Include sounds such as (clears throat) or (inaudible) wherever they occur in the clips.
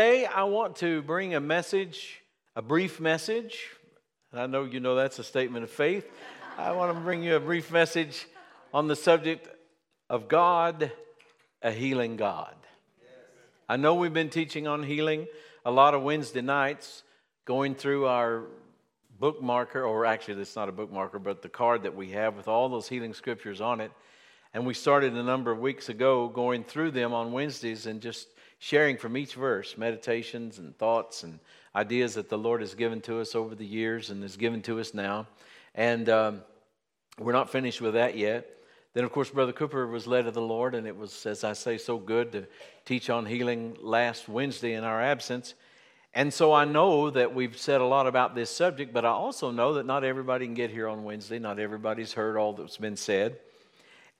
Today, I want to bring a message, a brief message. And I know you know that's a statement of faith. I want to bring you a brief message on the subject of God, a healing God. I know we've been teaching on healing a lot of Wednesday nights, going through our bookmarker, or actually, it's not a bookmarker, but the card that we have with all those healing scriptures on it. And we started a number of weeks ago going through them on Wednesdays and just sharing from each verse meditations and thoughts and ideas that the Lord has given to us over the years and has given to us now. And um, we're not finished with that yet. Then, of course, Brother Cooper was led of the Lord, and it was, as I say, so good to teach on healing last Wednesday in our absence. And so I know that we've said a lot about this subject, but I also know that not everybody can get here on Wednesday. Not everybody's heard all that's been said.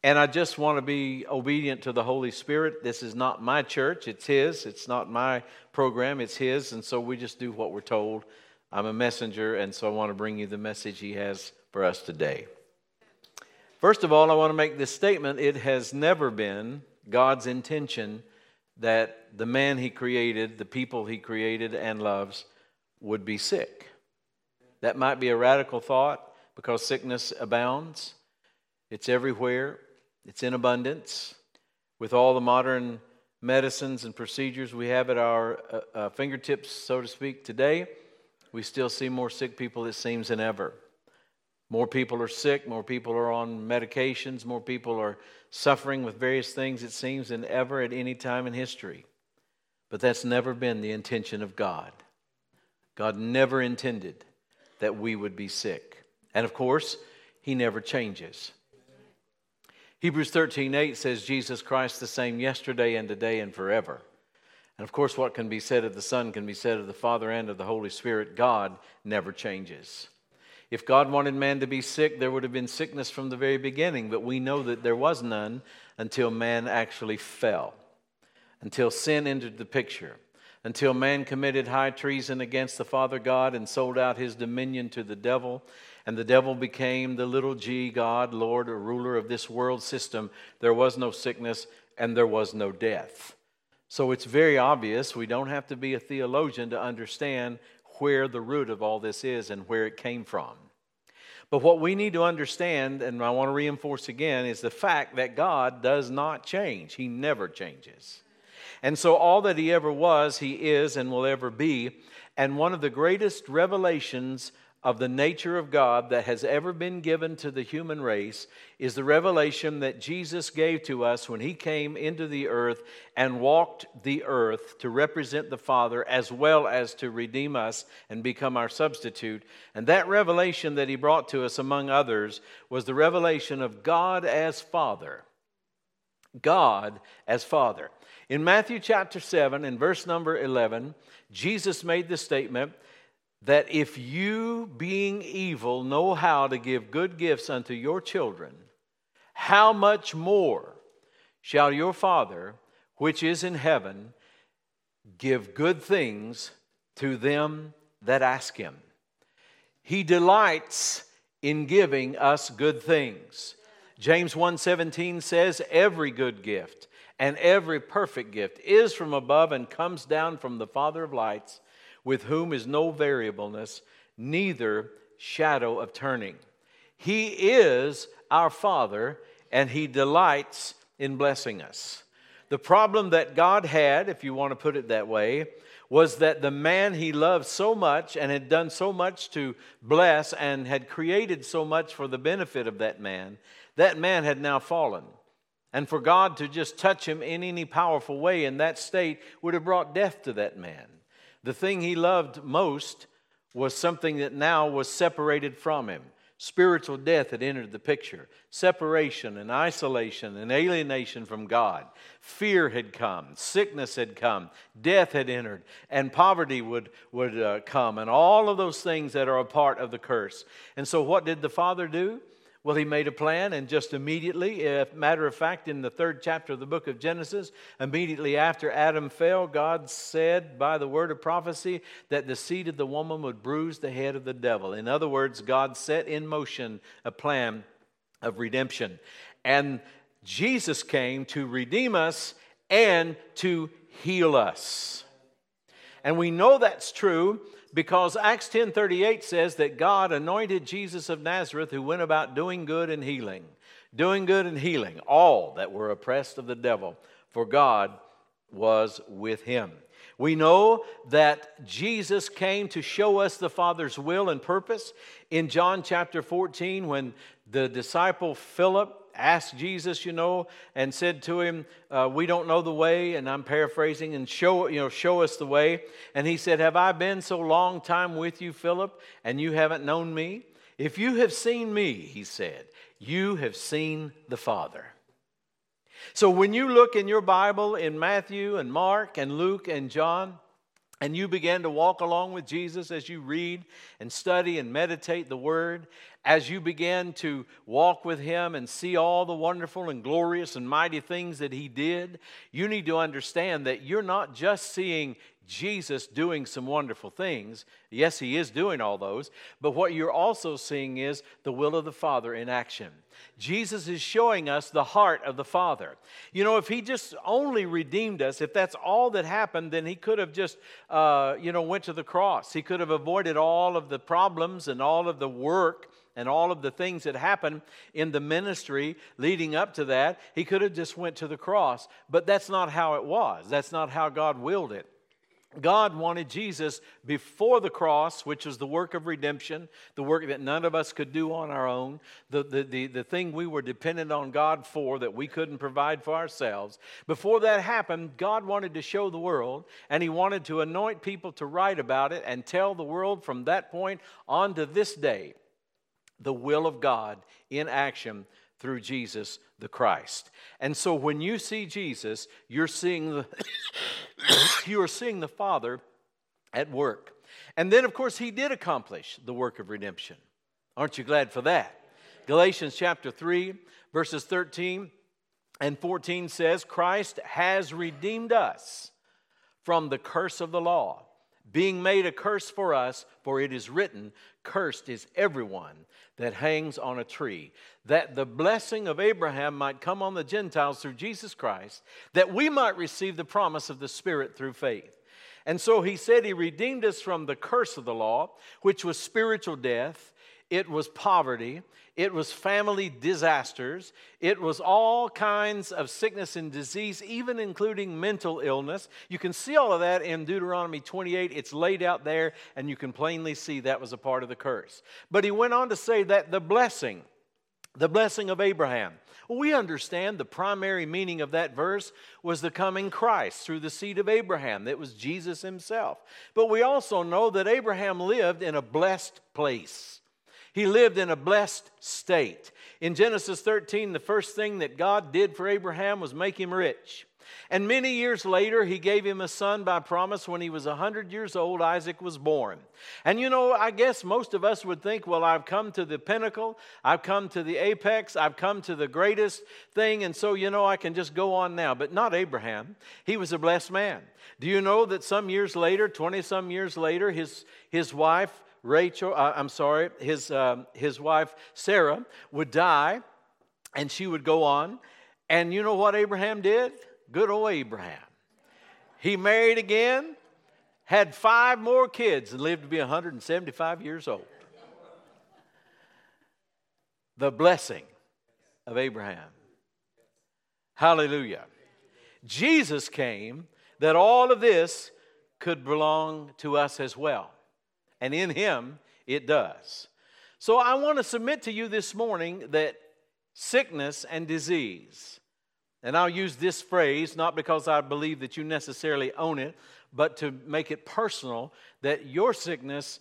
And I just want to be obedient to the Holy Spirit. This is not my church, it's His. It's not my program, it's His. And so we just do what we're told. I'm a messenger, and so I want to bring you the message He has for us today. First of all, I want to make this statement it has never been God's intention that the man He created, the people He created and loves, would be sick. That might be a radical thought because sickness abounds, it's everywhere. It's in abundance. With all the modern medicines and procedures we have at our uh, uh, fingertips, so to speak, today, we still see more sick people, it seems, than ever. More people are sick, more people are on medications, more people are suffering with various things, it seems, than ever at any time in history. But that's never been the intention of God. God never intended that we would be sick. And of course, He never changes. Hebrews 13 8 says, Jesus Christ the same yesterday and today and forever. And of course, what can be said of the Son can be said of the Father and of the Holy Spirit. God never changes. If God wanted man to be sick, there would have been sickness from the very beginning, but we know that there was none until man actually fell, until sin entered the picture, until man committed high treason against the Father God and sold out his dominion to the devil and the devil became the little g God, Lord, or ruler of this world system, there was no sickness and there was no death. So it's very obvious. We don't have to be a theologian to understand where the root of all this is and where it came from. But what we need to understand, and I want to reinforce again, is the fact that God does not change. He never changes. And so all that He ever was, He is and will ever be. And one of the greatest revelations of the nature of God that has ever been given to the human race is the revelation that Jesus gave to us when he came into the earth and walked the earth to represent the Father as well as to redeem us and become our substitute. And that revelation that he brought to us, among others, was the revelation of God as Father. God as Father. In Matthew chapter 7, in verse number 11, Jesus made the statement that if you, being evil, know how to give good gifts unto your children, how much more shall your Father, which is in heaven, give good things to them that ask him? He delights in giving us good things. James 1:17 says every good gift and every perfect gift is from above and comes down from the Father of lights with whom is no variableness, neither shadow of turning. He is our Father, and He delights in blessing us. The problem that God had, if you want to put it that way, was that the man he loved so much and had done so much to bless and had created so much for the benefit of that man, that man had now fallen. And for God to just touch him in any powerful way in that state would have brought death to that man. The thing he loved most was something that now was separated from him. Spiritual death had entered the picture. Separation and isolation and alienation from God. Fear had come. Sickness had come. Death had entered. And poverty would, would uh, come. And all of those things that are a part of the curse. And so, what did the Father do? Well, he made a plan, and just immediately, if matter of fact, in the third chapter of the book of Genesis, immediately after Adam fell, God said by the word of prophecy that the seed of the woman would bruise the head of the devil. In other words, God set in motion a plan of redemption. And Jesus came to redeem us and to heal us. And we know that's true because Acts 10:38 says that God anointed Jesus of Nazareth who went about doing good and healing, doing good and healing all that were oppressed of the devil, for God was with him. We know that Jesus came to show us the Father's will and purpose. In John chapter 14, when the disciple Philip asked Jesus, you know, and said to him, uh, "We don't know the way," and I'm paraphrasing, and show you know, show us the way. And he said, "Have I been so long time with you, Philip, and you haven't known me? If you have seen me," he said, "you have seen the Father." So when you look in your Bible in Matthew and Mark and Luke and John, and you begin to walk along with Jesus as you read and study and meditate the Word, as you begin to walk with Him and see all the wonderful and glorious and mighty things that He did, you need to understand that you're not just seeing Jesus doing some wonderful things. Yes, He is doing all those, but what you're also seeing is the will of the Father in action. Jesus is showing us the heart of the Father. You know, if He just only redeemed us, if that's all that happened, then He could have just, uh, you know, went to the cross. He could have avoided all of the problems and all of the work and all of the things that happened in the ministry leading up to that he could have just went to the cross. But that's not how it was. That's not how god willed it. God wanted Jesus before the cross, which was the work of redemption, the work that none of us could do on our own, the, the, the, the, thing we were dependent on God for that we couldn't provide for ourselves. Before that happened, God wanted to show the world, and He wanted to anoint people to write about it and tell the world from that point on to this day the will of God in action through Jesus the Christ. And so when you see Jesus, you're seeing the (coughs) you are seeing the Father at work. And then of course he did accomplish the work of redemption. Aren't you glad for that? Galatians chapter 3 verses 13 and 14 says Christ has redeemed us from the curse of the law being made a curse for us, for it is written, Cursed is everyone that hangs on a tree, that the blessing of Abraham might come on the Gentiles through Jesus Christ, that we might receive the promise of the Spirit through faith. And so he said he redeemed us from the curse of the law, which was spiritual death, it was poverty, it was family disasters, it was all kinds of sickness and disease, even including mental illness. You can see all of that in Deuteronomy 28. It's laid out there, and you can plainly see that was a part of the curse. But he went on to say that the blessing, the blessing of Abraham, we understand the primary meaning of that verse was the coming Christ through the seed of Abraham. That was Jesus himself. But we also know that Abraham lived in a blessed place. He lived in a blessed state. In Genesis 13, the first thing that God did for Abraham was make him rich. And many years later, he gave him a son by promise. When he was 100 years old, Isaac was born. And you know, I guess most of us would think, well, I've come to the pinnacle, I've come to the apex, I've come to the greatest thing, and so, you know, I can just go on now. But not Abraham. He was a blessed man. Do you know that some years later, 20 some years later, his, his wife, Rachel, uh, I'm sorry, his, um, his wife Sarah would die and she would go on. And you know what Abraham did? Good old Abraham. He married again, had five more kids, and lived to be 175 years old. The blessing of Abraham. Hallelujah. Jesus came that all of this could belong to us as well and in Him it does. So I want to submit to you this morning that sickness and disease, and I'll use this phrase not because I believe that you necessarily own it, but to make it personal that your sickness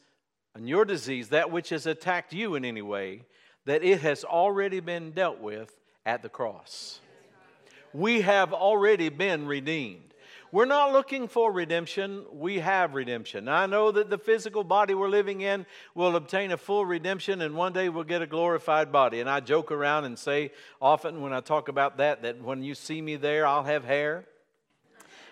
and your disease, that which has attacked you in any way, that it has already been dealt with at the cross. We have already been redeemed. We're not looking for redemption, we have redemption. Now, I know that the physical body we're living in will obtain a full redemption and one day we'll get a glorified body. And I joke around and say often when I talk about that, that when you see me there, I'll have hair.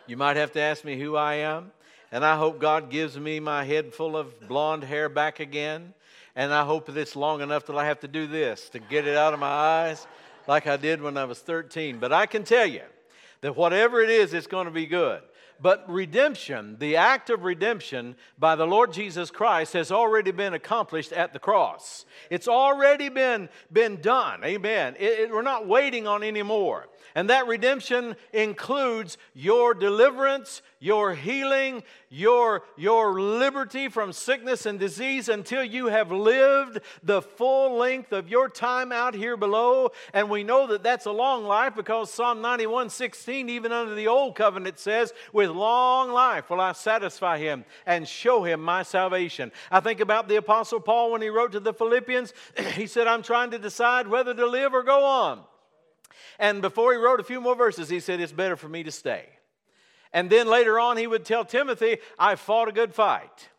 You might have to ask me who I am. And I hope God gives me my head full of blonde hair back again. And I hope it's long enough that I have to do this to get it out of my eyes like I did when I was 13. But I can tell you, that whatever it is, it's going to be good. But redemption, the act of redemption by the Lord Jesus Christ, has already been accomplished at the cross. It's already been, been done. Amen. It, it, we're not waiting on any more. And that redemption includes your deliverance, your healing, your, your liberty from sickness and disease until you have lived the full length of your time out here below. And we know that that's a long life because Psalm 91 16, even under the old covenant, says, With long life will I satisfy him and show him my salvation. I think about the Apostle Paul when he wrote to the Philippians, (clears throat) he said, I'm trying to decide whether to live or go on. And before he wrote a few more verses, he said, It's better for me to stay. And then later on, he would tell Timothy, I fought a good fight.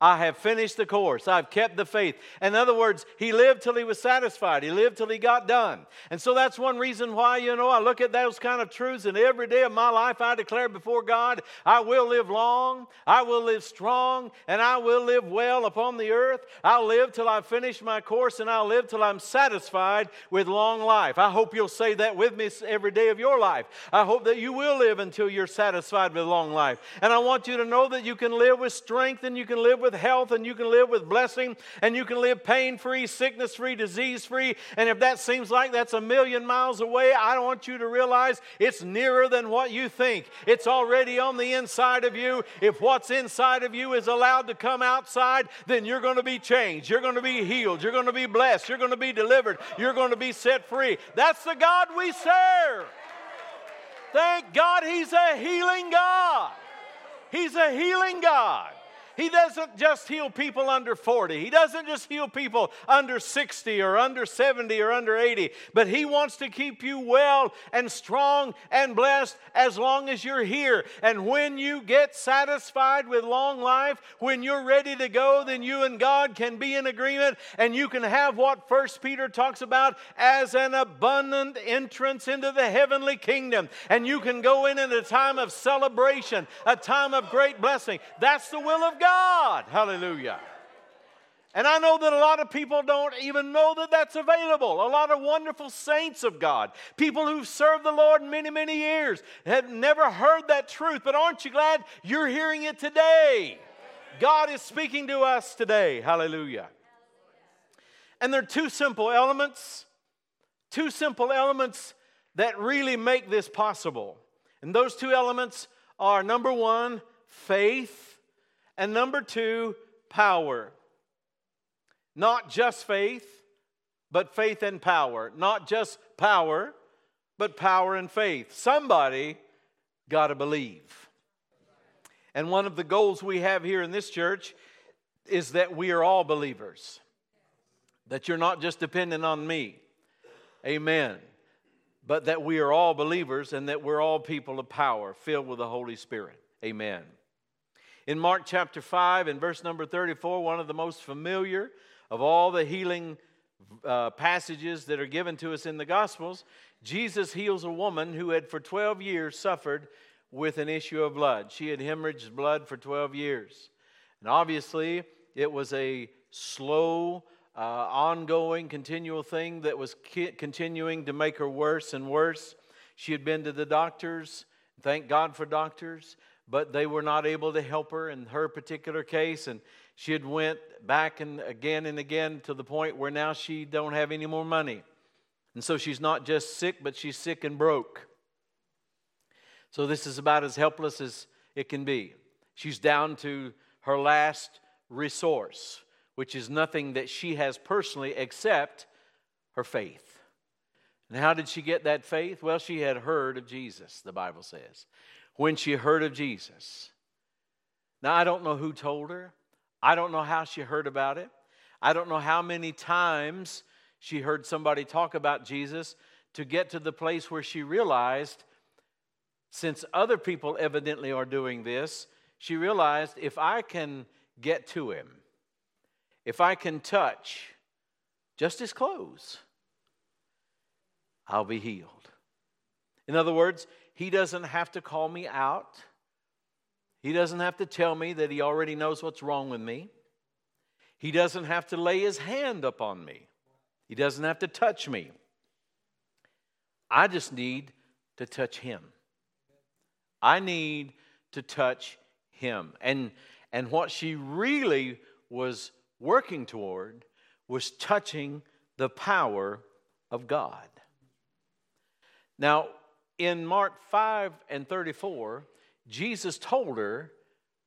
I have finished the course. I've kept the faith. In other words, he lived till he was satisfied. He lived till he got done. And so that's one reason why, you know, I look at those kind of truths, and every day of my life I declare before God, I will live long, I will live strong, and I will live well upon the earth. I'll live till I finish my course, and I'll live till I'm satisfied with long life. I hope you'll say that with me every day of your life. I hope that you will live until you're satisfied with long life. And I want you to know that you can live with strength and you can live with with health and you can live with blessing and you can live pain free, sickness free, disease free. And if that seems like that's a million miles away, I want you to realize it's nearer than what you think. It's already on the inside of you. If what's inside of you is allowed to come outside, then you're going to be changed. You're going to be healed. You're going to be blessed. You're going to be delivered. You're going to be set free. That's the God we serve. Thank God He's a healing God. He's a healing God. He doesn't just heal people under 40. He doesn't just heal people under 60 or under 70 or under 80. But He wants to keep you well and strong and blessed as long as you're here. And when you get satisfied with long life, when you're ready to go, then you and God can be in agreement and you can have what First Peter talks about as an abundant entrance into the heavenly kingdom. And you can go in in a time of celebration, a time of great blessing. That's the will of God. God. Hallelujah. And I know that a lot of people don't even know that that's available. A lot of wonderful saints of God, people who've served the Lord many, many years, have never heard that truth. But aren't you glad you're hearing it today? God is speaking to us today. Hallelujah. And there are two simple elements, two simple elements that really make this possible. And those two elements are number one, faith and number two, power. Not just faith, but faith and power. Not just power, but power and faith. Somebody got to believe. And one of the goals we have here in this church is that we are all believers, that you're not just dependent on me. Amen. But that we are all believers and that we're all people of power, filled with the Holy Spirit. Amen. In Mark chapter 5 and verse number 34, one of the most familiar of all the healing uh, passages that are given to us in the Gospels, Jesus heals a woman who had for 12 years suffered with an issue of blood. She had hemorrhaged blood for 12 years. And obviously, it was a slow, uh, ongoing, continual thing that was ki- continuing to make her worse and worse. She had been to the doctors. Thank God for doctors but they were not able to help her in her particular case and she had went back and again and again to the point where now she don't have any more money. And so she's not just sick but she's sick and broke. So this is about as helpless as it can be. She's down to her last resource which is nothing that she has personally except her faith. And how did she get that faith? Well she had heard of jesus the bible says when she heard of Jesus. Now, I don't know who told her. I don't know how she heard about it. I don't know how many times she heard somebody talk about Jesus to get to the place where she realized, since other people evidently are doing this, she realized if I can get to him, if I can touch just his clothes, I'll be healed. In other words, he doesn't have to call me out. He doesn't have to tell me that he already knows what's wrong with me. He doesn't have to lay his hand upon me. He doesn't have to touch me. I just need to touch him. I need to to touch him. And, and what she really was working toward was touching the power of God. Now, in Mark 5 and 34, Jesus told her,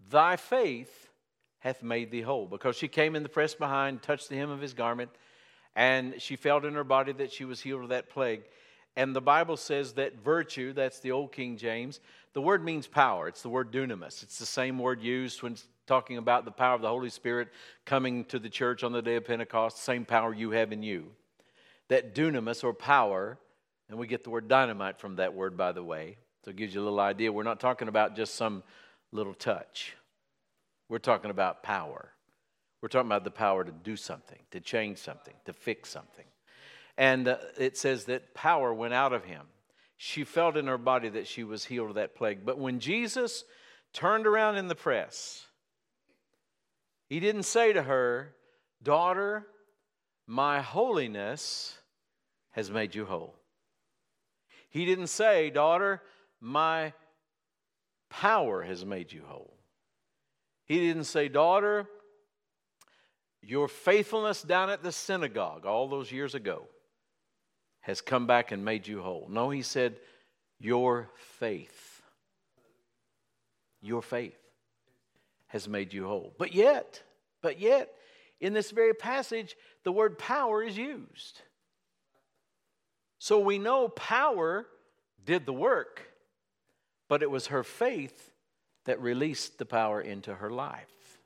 Thy faith hath made thee whole. Because she came in the press behind, touched the hem of his garment, and she felt in her body that she was healed of that plague. And the Bible says that virtue, that's the old King James, the word means power. It's the word dunamis. It's the same word used when talking about the power of the Holy Spirit coming to the church on the day of Pentecost, same power you have in you. That dunamis or power, and we get the word dynamite from that word, by the way. So it gives you a little idea. We're not talking about just some little touch, we're talking about power. We're talking about the power to do something, to change something, to fix something. And uh, it says that power went out of him. She felt in her body that she was healed of that plague. But when Jesus turned around in the press, he didn't say to her, Daughter, my holiness has made you whole. He didn't say, Daughter, my power has made you whole. He didn't say, Daughter, your faithfulness down at the synagogue all those years ago has come back and made you whole. No, he said, Your faith. Your faith has made you whole. But yet, but yet, in this very passage, the word power is used. So we know power did the work, but it was her faith that released the power into her life.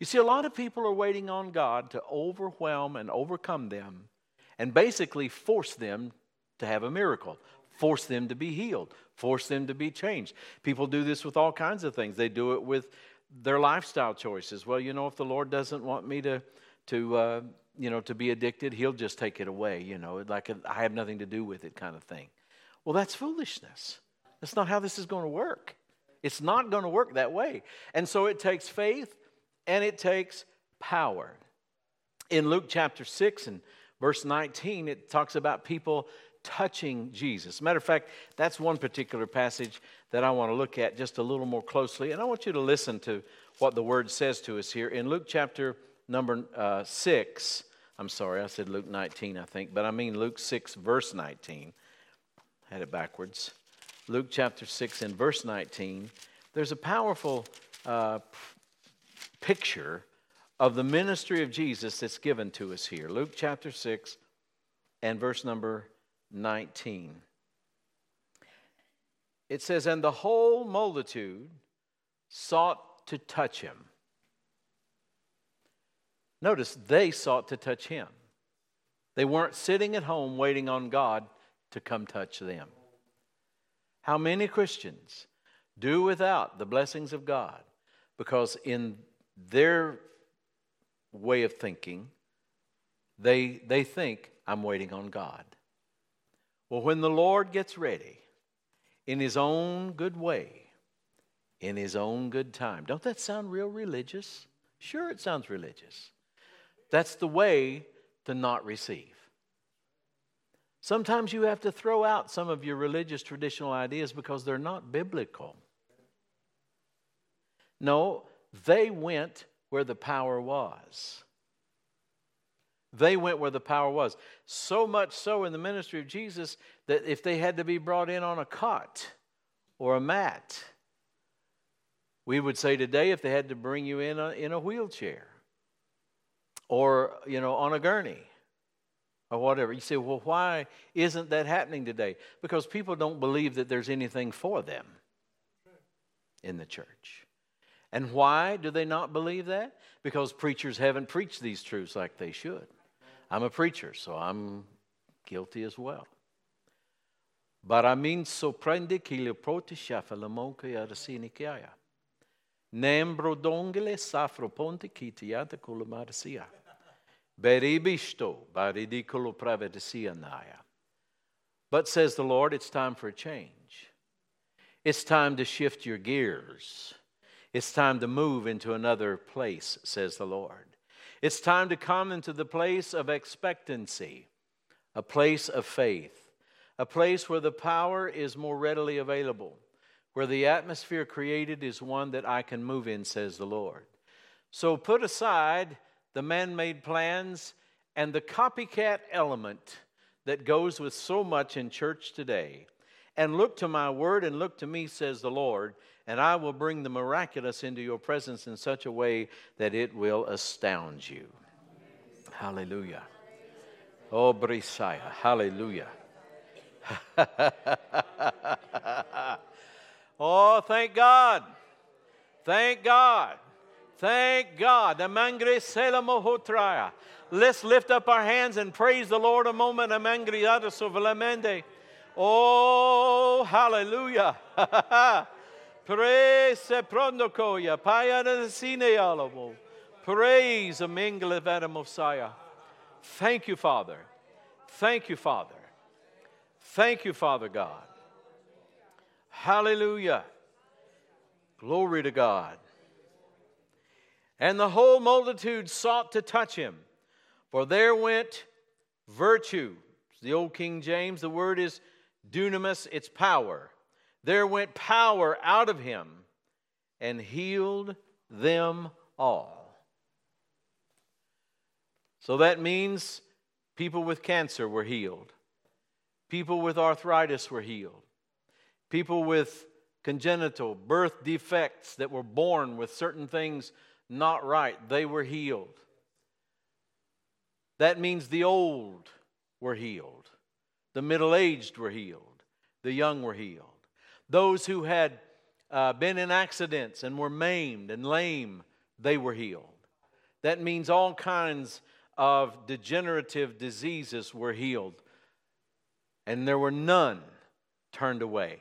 You see, a lot of people are waiting on God to overwhelm and overcome them and basically force them to have a miracle, force them to be healed, force them to be changed. People do this with all kinds of things. They do it with their lifestyle choices. Well, you know, if the Lord doesn't want me to, to uh, you know, to be addicted, He'll just take it away. You know, like I have nothing to do with it, kind of thing. Well, that's foolishness. That's not how this is going to work. It's not going to work that way. And so it takes faith and it takes power. In Luke chapter 6 and Verse 19, it talks about people touching Jesus. Matter of fact, that's one particular passage that I want to look at just a little more closely. And I want you to listen to what the word says to us here. In Luke chapter number uh, 6, I'm sorry, I said Luke 19, I think, but I mean Luke 6, verse 19. I had it backwards. Luke chapter 6 and verse 19, there's a powerful uh, picture of the ministry of Jesus that's given to us here. Luke chapter 6 and verse number 19. It says, And the whole multitude sought to touch him. Notice they sought to touch him. They weren't sitting at home waiting on God to come touch them. How many Christians do without the blessings of God because in their way of thinking, they, they think, I'm waiting on God. Well, when the Lord gets ready, in His own good way, in His own good time, don't that sound real religious? Sure, it sounds religious. That's the way to not receive. Sometimes you have to throw out some of your religious traditional ideas because they're not biblical. No, they went where the power was. They went where the power was. So much so in the ministry of Jesus that if they had to be brought in on a cot or a mat, we would say today if they had to bring you in a, in a wheelchair or you know on a gurney or whatever. You say, well, why isn't that happening today? Because people don't believe that there's anything for them in the church. And why do they not believe that? Because preachers haven't preached these truths like they should. I'm a preacher, so I'm guilty as well. Baramin soprende che le proti shafa la monca ya rasini chiaia. Nembro dongele safro ponte kitiata kulo marasia. Beribisto baridicolo pravedesia naya. But says the Lord, it's time for a change. It's time to shift your gears. It's time to move into another place, says the Lord. It's time to come into the place of expectancy, a place of faith, a place where the power is more readily available, where the atmosphere created is one that I can move in, says the Lord. So put aside the man made plans and the copycat element that goes with so much in church today. And look to my word and look to me, says the Lord, and I will bring the miraculous into your presence in such a way that it will astound you. Hallelujah. Oh, Brisaya. Hallelujah. (laughs) oh, thank God. Thank God. Thank God. Let's lift up our hands and praise the Lord a moment. Oh, hallelujah. (laughs) Praise prondokoya. Payana sine alamo. Praise a mingle Messiah. Thank you, Father. Thank you, Father. Thank you, Father God. Hallelujah. Glory to God. And the whole multitude sought to touch him, for there went virtue. The old King James, the word is dunamis, it's power. There went power out of him and healed them all. So that means people with cancer were healed, people with arthritis were healed, people with congenital birth defects that were born with certain things not right, they were healed. That means the old were healed, the middle aged were healed, the young were healed. Those who had uh, been in accidents and were maimed and lame, they were healed. That means all kinds of degenerative diseases were healed, and there were none turned away.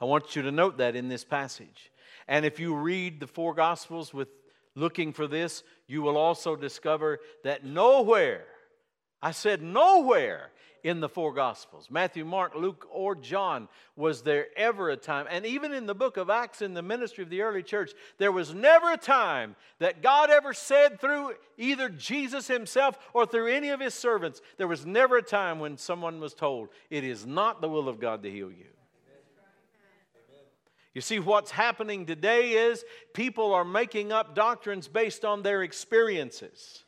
I want you to note that in this passage. And if you read the four Gospels with looking for this, you will also discover that nowhere, I said nowhere in the four Gospels Matthew, Mark, Luke, or John was there ever a time, and even in the book of Acts in the ministry of the early church, there was never a time that God ever said through either Jesus himself or through any of his servants, there was never a time when someone was told, It is not the will of God to heal you. You see, what's happening today is people are making up doctrines based on their experiences.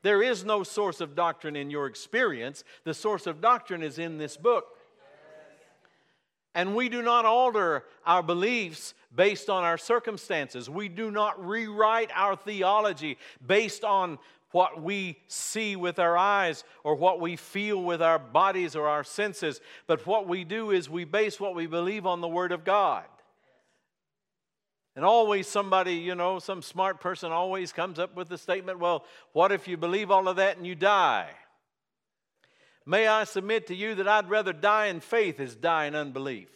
There is no source of doctrine in your experience, the source of doctrine is in this book. And we do not alter our beliefs based on our circumstances. We do not rewrite our theology based on what we see with our eyes or what we feel with our bodies or our senses. But what we do is we base what we believe on the Word of God. And always somebody, you know, some smart person always comes up with the statement, well, what if you believe all of that and you die? May I submit to you that I'd rather die in faith as die in unbelief.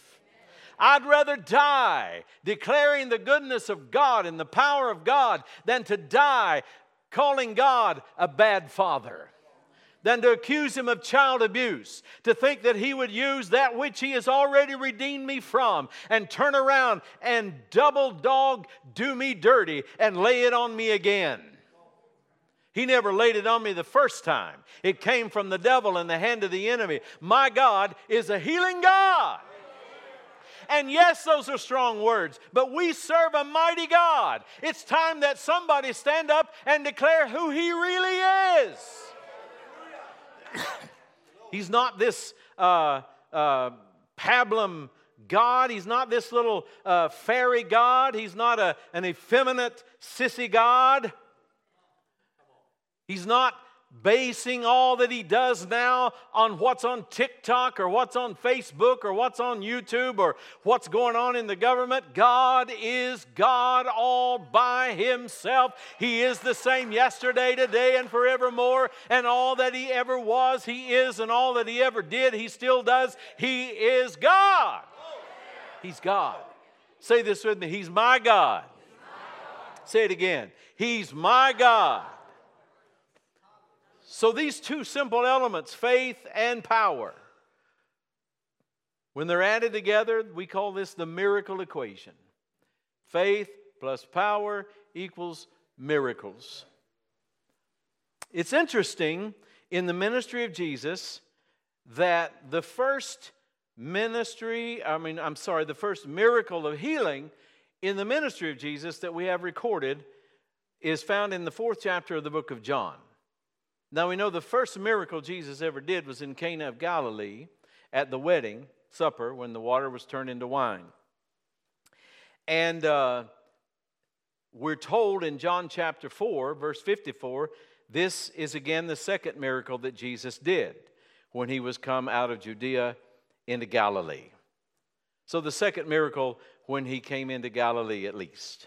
I'd rather die declaring the goodness of God and the power of God than to die calling God a bad father than to accuse him of child abuse, to think that he would use that which he has already redeemed me from and turn around and double dog do me dirty and lay it on me again. He never laid it on me the first time. It came from the devil in the hand of the enemy. My God is a healing God. And yes, those are strong words, but we serve a mighty God. It's time that somebody stand up and declare who He really is. (coughs) He's not this uh, uh, pablum God. He's not this little uh, fairy God. He's not a, an effeminate sissy God. He's not basing all that he does now on what's on TikTok or what's on Facebook or what's on YouTube or what's going on in the government. God is God all by himself. He is the same yesterday, today, and forevermore. And all that he ever was, he is, and all that he ever did, he still does. He is God. He's God. Say this with me He's my God. Say it again. He's my God. So, these two simple elements, faith and power, when they're added together, we call this the miracle equation. Faith plus power equals miracles. It's interesting in the ministry of Jesus that the first ministry, I mean, I'm sorry, the first miracle of healing in the ministry of Jesus that we have recorded is found in the fourth chapter of the book of John. Now we know the first miracle Jesus ever did was in Cana of Galilee at the wedding supper when the water was turned into wine. And uh, we're told in John chapter 4, verse 54, this is again the second miracle that Jesus did when he was come out of Judea into Galilee. So, the second miracle when he came into Galilee, at least.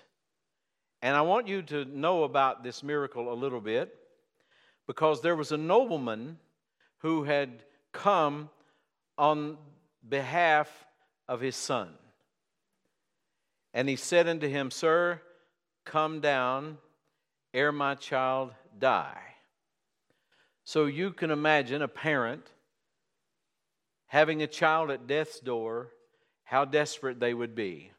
And I want you to know about this miracle a little bit because there was a nobleman who had come on behalf of his son. And he said unto him, Sir, come down ere my child die. So you can imagine a parent having a child at death's door, how desperate they would be.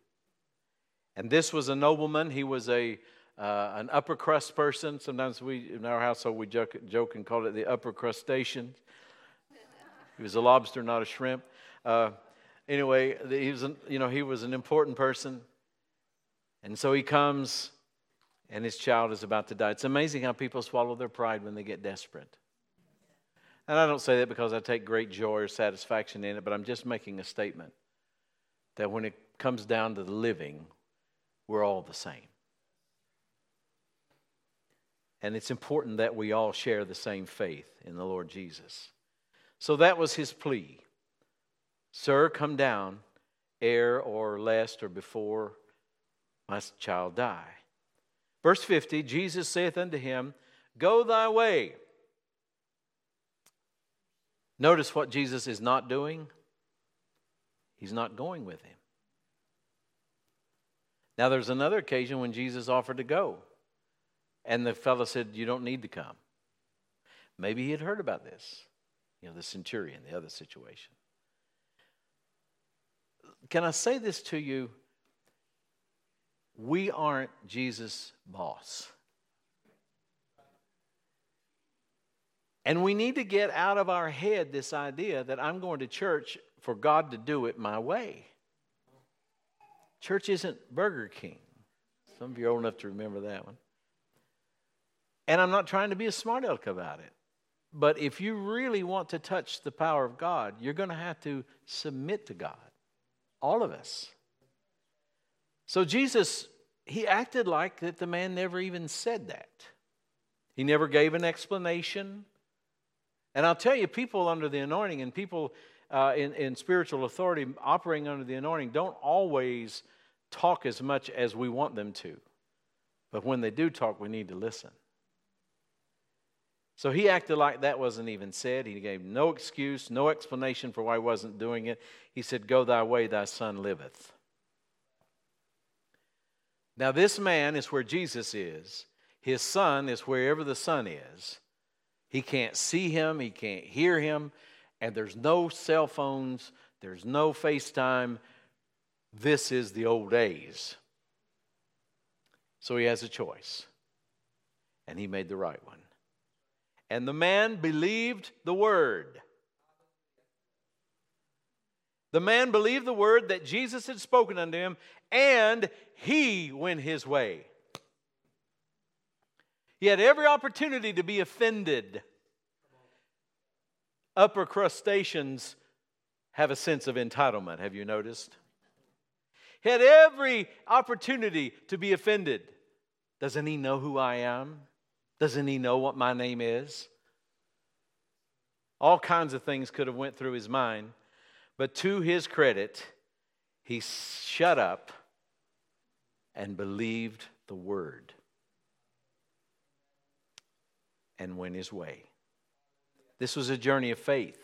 And this was a nobleman. He was a uh, an upper crust person. Sometimes we in our household we joke, joke and call it the upper crustacean. He was a lobster, not a shrimp. Uh, anyway, he was an, you know he was an important person, and so he comes, and his child is about to die. It's amazing how people swallow their pride when they get desperate. And I don't say that because I take great joy or satisfaction in it, but I'm just making a statement that when it comes down to the living, we're all the same. And it's important that we all share the same faith in the Lord Jesus. So that was his plea Sir, come down ere or lest or before my child die. Verse 50 Jesus saith unto him, Go thy way. Notice what Jesus is not doing. He's not going with him. Now, there's another occasion when Jesus offered to go, and the fellow said, You don't need to come. Maybe he had heard about this, you know, the centurion, the other situation. Can I say this to you? We aren't Jesus' boss. And we need to get out of our head this idea that I'm going to church for God to do it my way. Church isn't Burger King. Some of you are old enough to remember that one. And I'm not trying to be a smart aleck about it. But if you really want to touch the power of God, you're going to have to submit to God. All of us. So Jesus, he acted like that the man never even said that. He never gave an explanation. And I'll tell you, people under the anointing and people uh, in, in spiritual authority operating under the anointing don't always talk as much as we want them to. But when they do talk, we need to listen. So he acted like that wasn't even said. He gave no excuse, no explanation for why he wasn't doing it. He said, Go thy way, thy son liveth. Now, this man is where Jesus is. His son is wherever the son is. He can't see him, he can't hear him, and there's no cell phones, there's no FaceTime. This is the old days. So he has a choice, and he made the right one. And the man believed the word. The man believed the word that Jesus had spoken unto him, and he went his way. He had every opportunity to be offended. Upper crustaceans have a sense of entitlement, have you noticed? He had every opportunity to be offended. Doesn't he know who I am? Doesn't he know what my name is? All kinds of things could have went through his mind, but to his credit, he shut up and believed the word and went his way. This was a journey of faith.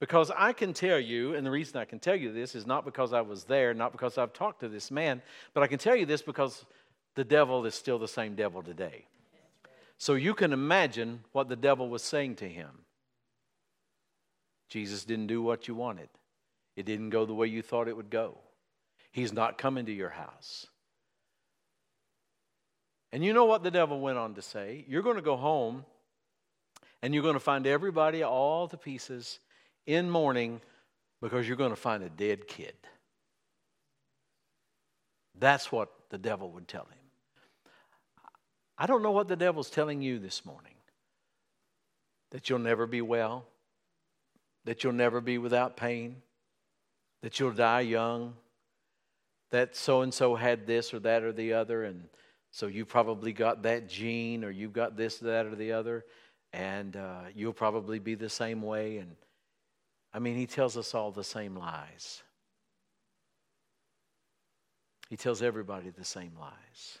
Because I can tell you, and the reason I can tell you this is not because I was there, not because I've talked to this man, but I can tell you this because the devil is still the same devil today. So you can imagine what the devil was saying to him. Jesus didn't do what you wanted, it didn't go the way you thought it would go. He's not coming to your house. And you know what the devil went on to say? You're going to go home and you're going to find everybody, all the pieces, in mourning because you're going to find a dead kid. That's what the devil would tell him. I don't know what the devil's telling you this morning that you'll never be well, that you'll never be without pain, that you'll die young, that so and so had this or that or the other, and so you probably got that gene or you've got this, that, or the other, and uh, you'll probably be the same way. And I mean, he tells us all the same lies. He tells everybody the same lies.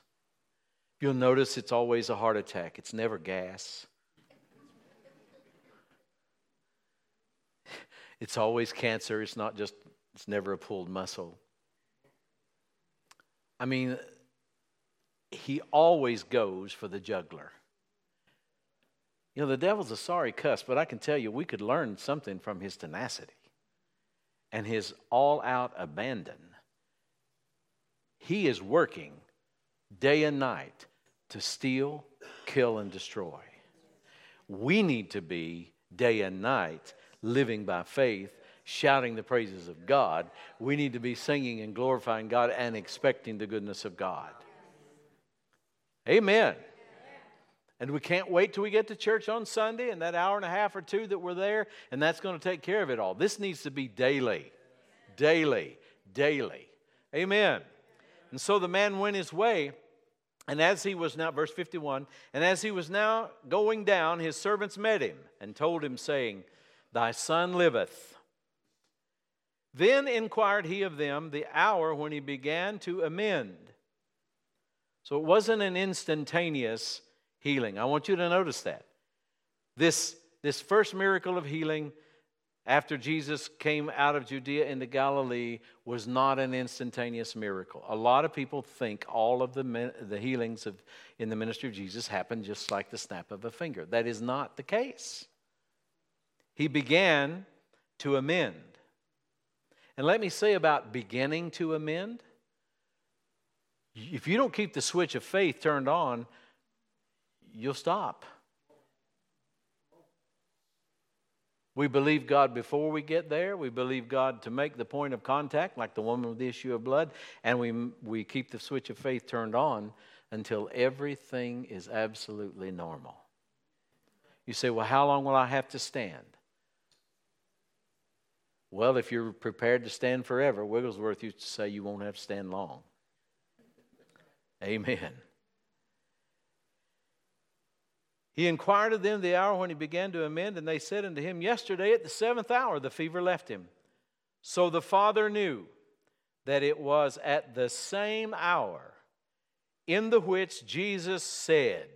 You'll notice it's always a heart attack, it's never gas. (laughs) It's always cancer. It's not just, it's never a pulled muscle. I mean, he always goes for the juggler. You know, the devil's a sorry cuss, but I can tell you we could learn something from his tenacity and his all out abandon. He is working day and night to steal, kill, and destroy. We need to be day and night living by faith, shouting the praises of God. We need to be singing and glorifying God and expecting the goodness of God. Amen. And we can't wait till we get to church on Sunday and that hour and a half or two that we're there, and that's going to take care of it all. This needs to be daily, daily, daily. Amen. And so the man went his way, and as he was now, verse 51, and as he was now going down, his servants met him and told him, saying, Thy son liveth. Then inquired he of them the hour when he began to amend. So it wasn't an instantaneous healing. I want you to notice that. This, this first miracle of healing after Jesus came out of Judea into Galilee was not an instantaneous miracle. A lot of people think all of the, the healings of, in the ministry of Jesus happened just like the snap of a finger. That is not the case. He began to amend. And let me say about beginning to amend if you don't keep the switch of faith turned on, you'll stop. We believe God before we get there. We believe God to make the point of contact, like the woman with the issue of blood, and we, we keep the switch of faith turned on until everything is absolutely normal. You say, Well, how long will I have to stand? Well, if you're prepared to stand forever, Wigglesworth used to say you won't have to stand long. Amen. He inquired of them the hour when he began to amend, and they said unto him, Yesterday at the seventh hour the fever left him. So the father knew that it was at the same hour in the which Jesus said,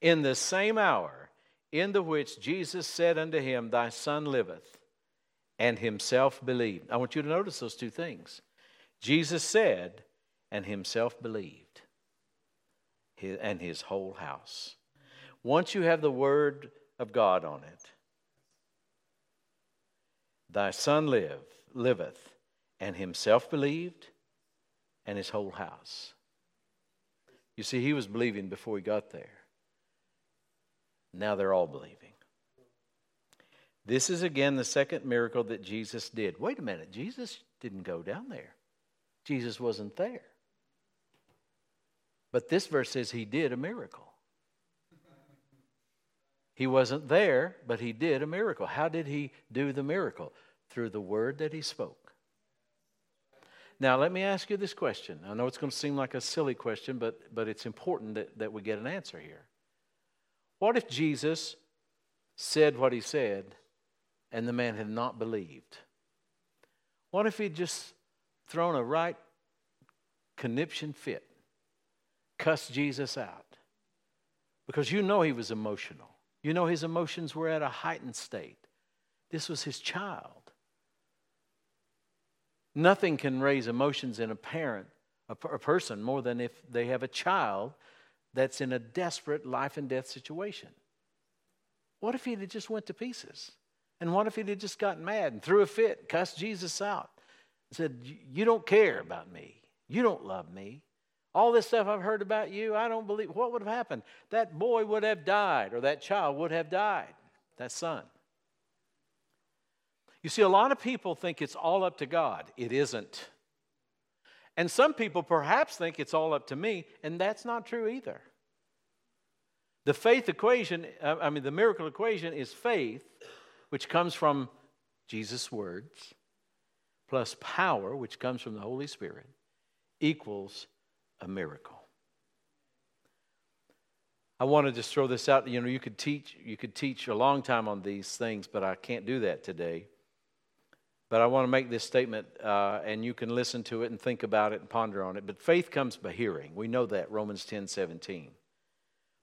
In the same hour in the which Jesus said unto him, Thy son liveth, and himself believed. I want you to notice those two things. Jesus said, and himself believed, and his whole house. Once you have the word of God on it, thy son live, liveth, and himself believed, and his whole house. You see, he was believing before he got there. Now they're all believing. This is again the second miracle that Jesus did. Wait a minute, Jesus didn't go down there, Jesus wasn't there. But this verse says he did a miracle. He wasn't there, but he did a miracle. How did he do the miracle? Through the word that he spoke. Now, let me ask you this question. I know it's going to seem like a silly question, but, but it's important that, that we get an answer here. What if Jesus said what he said and the man had not believed? What if he'd just thrown a right conniption fit? Cuss Jesus out because you know he was emotional. You know his emotions were at a heightened state. This was his child. Nothing can raise emotions in a parent, a, a person, more than if they have a child that's in a desperate life and death situation. What if he had just went to pieces? And what if he had just gotten mad and threw a fit, cussed Jesus out, and said, You don't care about me. You don't love me. All this stuff I've heard about you, I don't believe. What would have happened? That boy would have died, or that child would have died, that son. You see, a lot of people think it's all up to God. It isn't. And some people perhaps think it's all up to me, and that's not true either. The faith equation, I mean, the miracle equation is faith, which comes from Jesus' words, plus power, which comes from the Holy Spirit, equals a miracle. I want to just throw this out. You know, you could teach, you could teach a long time on these things, but I can't do that today. But I want to make this statement, uh, and you can listen to it and think about it and ponder on it. But faith comes by hearing. We know that, Romans 10 17.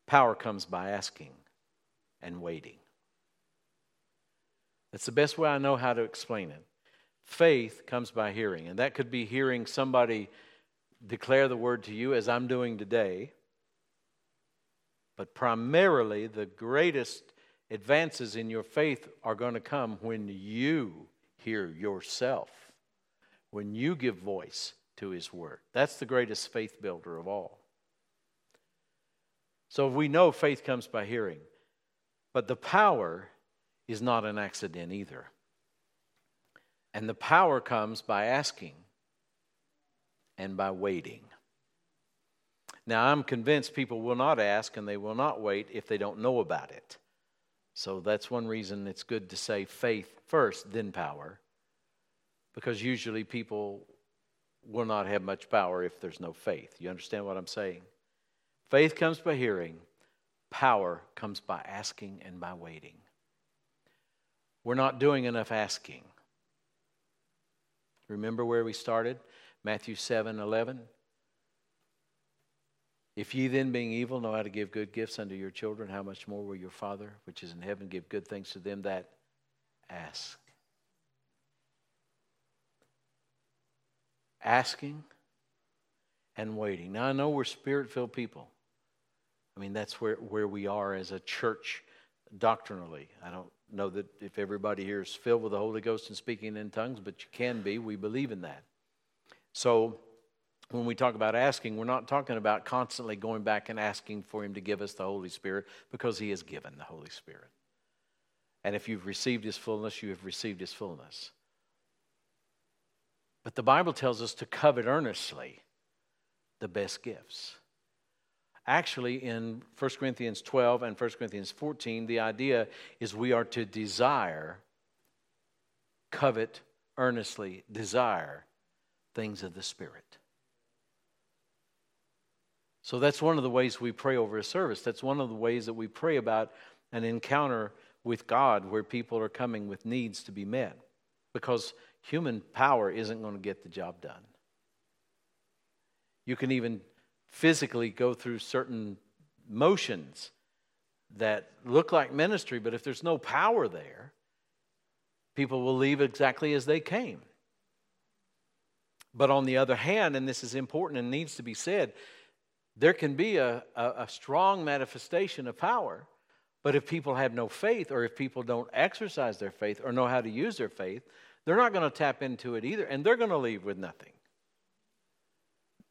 Power comes by asking and waiting. That's the best way I know how to explain it. Faith comes by hearing, and that could be hearing somebody declare the word to you as I'm doing today. But primarily, the greatest advances in your faith are going to come when you hear yourself, when you give voice to His word. That's the greatest faith builder of all. So we know faith comes by hearing, but the power is not an accident either. And the power comes by asking and by waiting. Now, I'm convinced people will not ask and they will not wait if they don't know about it. So that's one reason it's good to say faith first, then power, because usually people will not have much power if there's no faith. You understand what I'm saying? Faith comes by hearing, power comes by asking and by waiting. We're not doing enough asking. Remember where we started? Matthew 7 11. If ye then, being evil, know how to give good gifts unto your children, how much more will your Father, which is in heaven, give good things to them that ask? Asking and waiting. Now, I know we're spirit filled people. I mean, that's where, where we are as a church doctrinally. I don't know that if everybody here is filled with the Holy Ghost and speaking in tongues, but you can be. We believe in that. So, when we talk about asking, we're not talking about constantly going back and asking for Him to give us the Holy Spirit because He has given the Holy Spirit. And if you've received His fullness, you have received His fullness. But the Bible tells us to covet earnestly the best gifts. Actually, in 1 Corinthians 12 and 1 Corinthians 14, the idea is we are to desire, covet, earnestly desire things of the Spirit. So that's one of the ways we pray over a service. That's one of the ways that we pray about an encounter with God where people are coming with needs to be met. Because human power isn't going to get the job done. You can even physically go through certain motions that look like ministry, but if there's no power there, people will leave exactly as they came. But on the other hand, and this is important and needs to be said, there can be a, a, a, strong manifestation of power, but if people have no faith or if people don't exercise their faith or know how to use their faith, they're not going to tap into it either, and they're going to leave with nothing.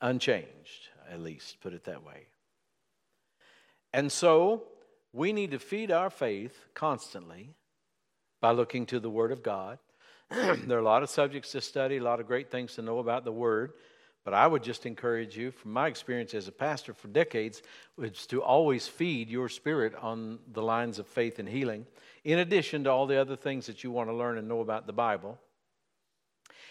Unchanged at least, put it that way. And so we need to feed our faith constantly by looking to the Word of God. (clears throat) there are a lot of subjects to study, a lot of great things to know about the Word. But I would just encourage you, from my experience as a pastor for decades, is to always feed your spirit on the lines of faith and healing, in addition to all the other things that you want to learn and know about the Bible.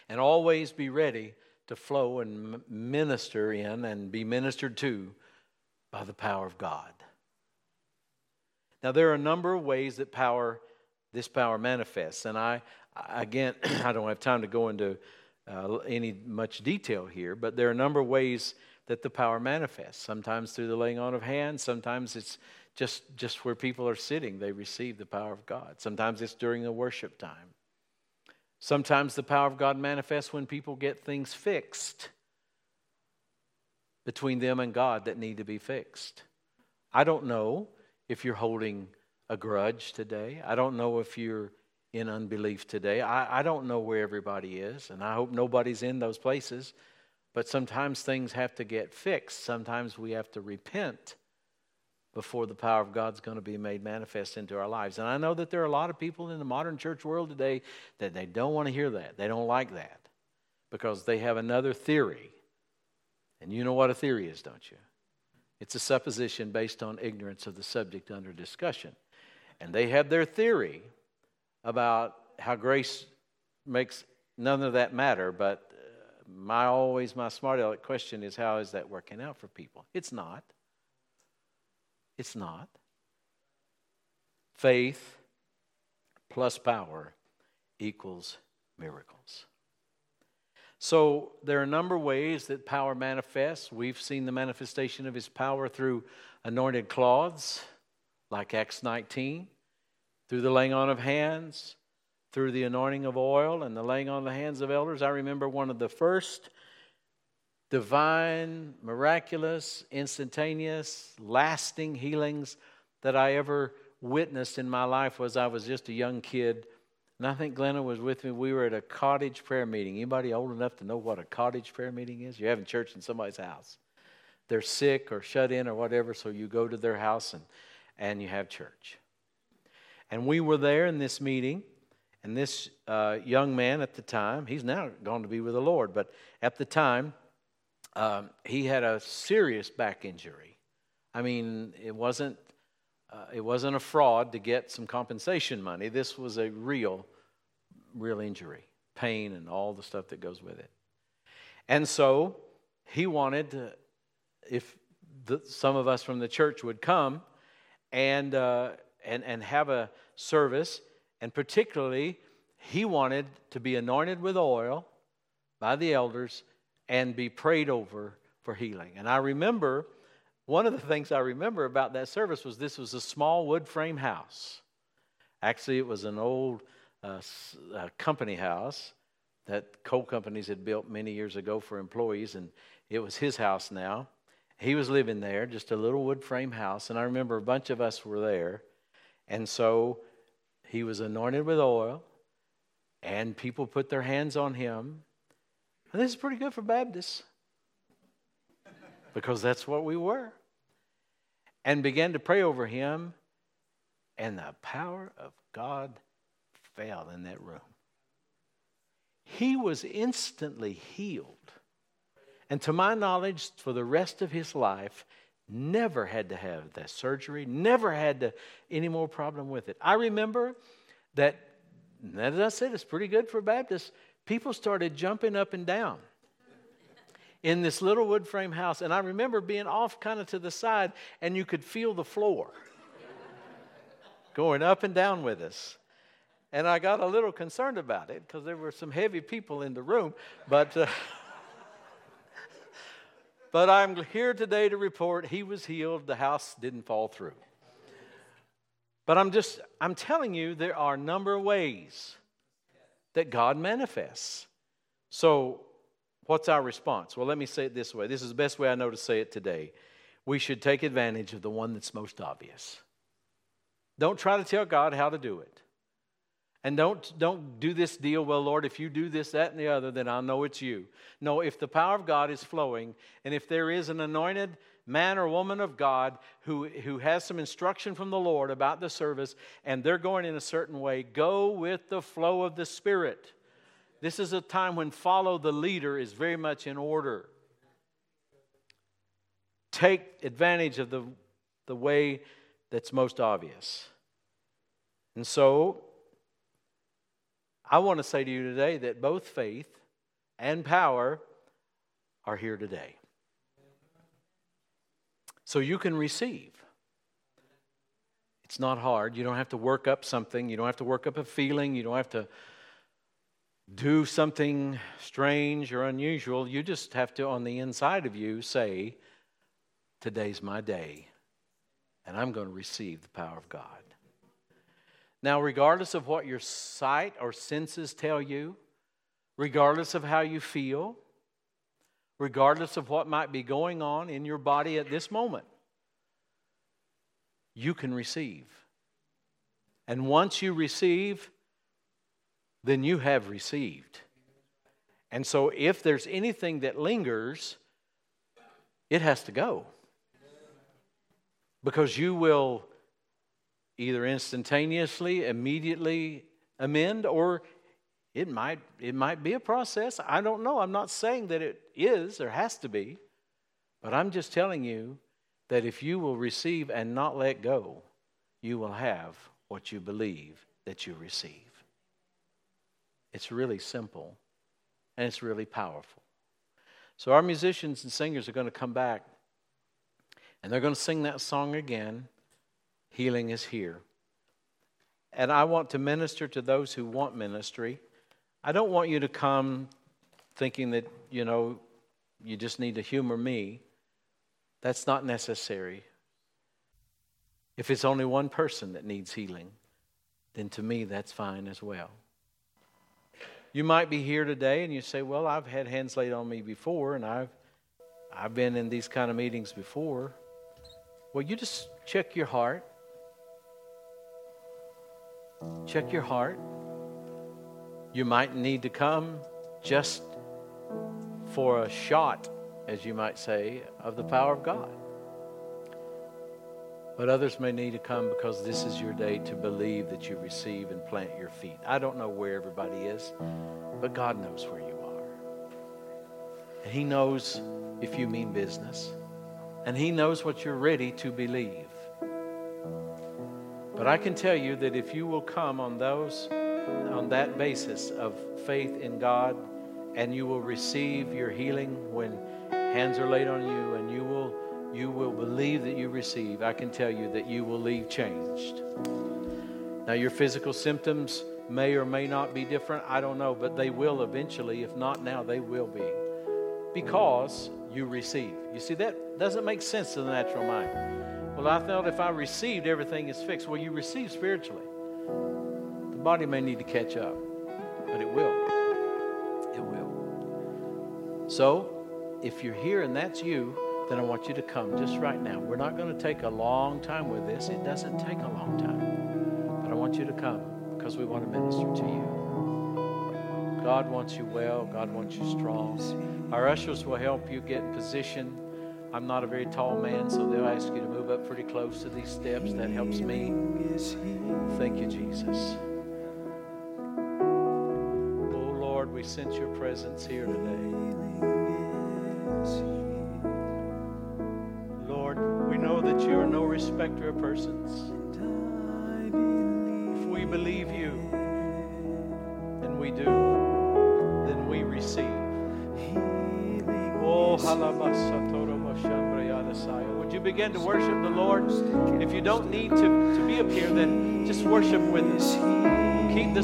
And always be ready to flow and minister in and be ministered to by the power of God. Now, there are a number of ways that power, this power manifests. And I, again, (clears throat) I don't have time to go into uh, any much detail here, but there are a number of ways that the power manifests. Sometimes through the laying on of hands, sometimes it's just, just where people are sitting, they receive the power of God. Sometimes it's during a worship time. Sometimes the power of God manifests when people get things fixed between them and God that need to be fixed. I don't know if you're holding a grudge today. I don't know if you're in unbelief today. I, I don't know where everybody is, and I hope nobody's in those places. But sometimes things have to get fixed. Sometimes we have to repent before the power of God's going to be made manifest into our lives. And I know that there are a lot of people in the modern church world today that they don't want to hear that. They don't like that because they have another theory. And you know what a theory is, don't you? It's a supposition based on ignorance of the subject under discussion. And they have their theory about how grace makes none of that matter, but uh, my always my smart aleck question is how is that working out for people? It's not. It's not. Faith plus power equals miracles. So there are a number of ways that power manifests. We've seen the manifestation of his power through anointed cloths, like Acts 19, through the laying on of hands, through the anointing of oil and the laying on of the hands of elders. I remember one of the first divine, miraculous, instantaneous, lasting healings that I ever witnessed in my life was I was just a young kid. And I think Glenna was with me. We were at a cottage prayer meeting. Anybody old enough to know what a cottage prayer meeting is? You're having church in somebody's house. They're sick or shut in or whatever, so you go to their house and, and you have church. And we were there in this meeting, and this uh, young man at the time, he's now gone to be with the Lord, but at the time, um, he had a serious back injury. I mean, it wasn't, uh, it wasn't a fraud to get some compensation money. This was a real, real injury, pain, and all the stuff that goes with it. And so he wanted to, if the, some of us from the church would come and, uh, and, and have a service, and particularly, he wanted to be anointed with oil by the elders and be prayed over for healing. And I remember one of the things I remember about that service was this was a small wood frame house. Actually, it was an old uh, uh, company house that coal companies had built many years ago for employees, and it was his house now. He was living there, just a little wood frame house, and I remember a bunch of us were there. And so he was anointed with oil, and people put their hands on him, and this is pretty good for Baptists because that's what we were. And began to pray over him, and the power of God fell in that room. He was instantly healed. And to my knowledge, for the rest of his life, never had to have that surgery, never had to, any more problem with it. I remember that, as I said, it's pretty good for Baptists people started jumping up and down in this little wood frame house. And I remember being off kind of to the side, and you could feel the floor going up and down with us. And I got a little concerned about it because there were some heavy people in the room. But, uh, (laughs) but I'm here today to report he was healed. The house didn't fall through. But I'm just, I'm telling you, there are a number of ways that God manifests. So, what's our response? Well, let me say it this way. This is the best way I know to say it today. We should take advantage of the one that's most obvious. Don't try to tell God how to do it. And don't, don't do this deal, well, Lord, if you do this, that, and the other, then I'll know it's you. No, if the power of God is flowing, and if there is an anointed man or woman of God who, who has some instruction from the Lord about the service and they're going in a certain way, go with the flow of the Spirit. This is a time when follow the leader is very much in order. Take advantage of the, the way that's most obvious. And so, I want to say to you today that both faith and power are here today so you can receive. It's not hard. You don't have to work up something. You don't have to work up a feeling. You don't have to do something strange or unusual. You just have to, on the inside of you, say, Today's my day, and I'm going to receive the power of God. Now, regardless of what your sight or senses tell you, regardless of how you feel, regardless of what might be going on in your body at this moment. You can receive. And once you receive, then you have received. And so if there's anything that lingers, it has to go. because you will either instantaneously, immediately amend, or it might, it might be a process. I don't know. I'm not saying that it is or has to be, but I'm just telling you that if you will receive and not let go, you will have what you believe that you receive. It's really simple and it's really powerful. So, our musicians and singers are going to come back and they're going to sing that song again Healing is Here. And I want to minister to those who want ministry. I don't want you to come thinking that, you know, you just need to humor me. That's not necessary. If it's only one person that needs healing, then to me that's fine as well. You might be here today and you say, Well, I've had hands laid on me before and I've, I've been in these kind of meetings before. Well, you just check your heart. Check your heart. You might need to come just for a shot, as you might say, of the power of God. But others may need to come because this is your day to believe that you receive and plant your feet. I don't know where everybody is, but God knows where you are. And He knows if you mean business, and He knows what you're ready to believe. But I can tell you that if you will come on those on that basis of faith in God and you will receive your healing when hands are laid on you and you will you will believe that you receive, I can tell you that you will leave changed. Now, your physical symptoms may or may not be different. I don't know, but they will eventually. If not now, they will be. Because you receive. You see, that doesn't make sense to the natural mind. Well, I thought if I received, everything is fixed. Well, you receive spiritually. The body may need to catch up, but it will. It will. So, if you're here and that's you, then I want you to come just right now. We're not going to take a long time with this. It doesn't take a long time. But I want you to come because we want to minister to you. God wants you well. God wants you strong. Our ushers will help you get in position. I'm not a very tall man, so they'll ask you to move up pretty close to these steps. That helps me. Thank you, Jesus. Oh, Lord, we sense your presence here today. Lord, we know that you are no respecter of persons. If we believe you, and we do, then we receive. Oh, would you begin to worship the Lord? If you don't need to, to be up here, then just worship with us. Keep this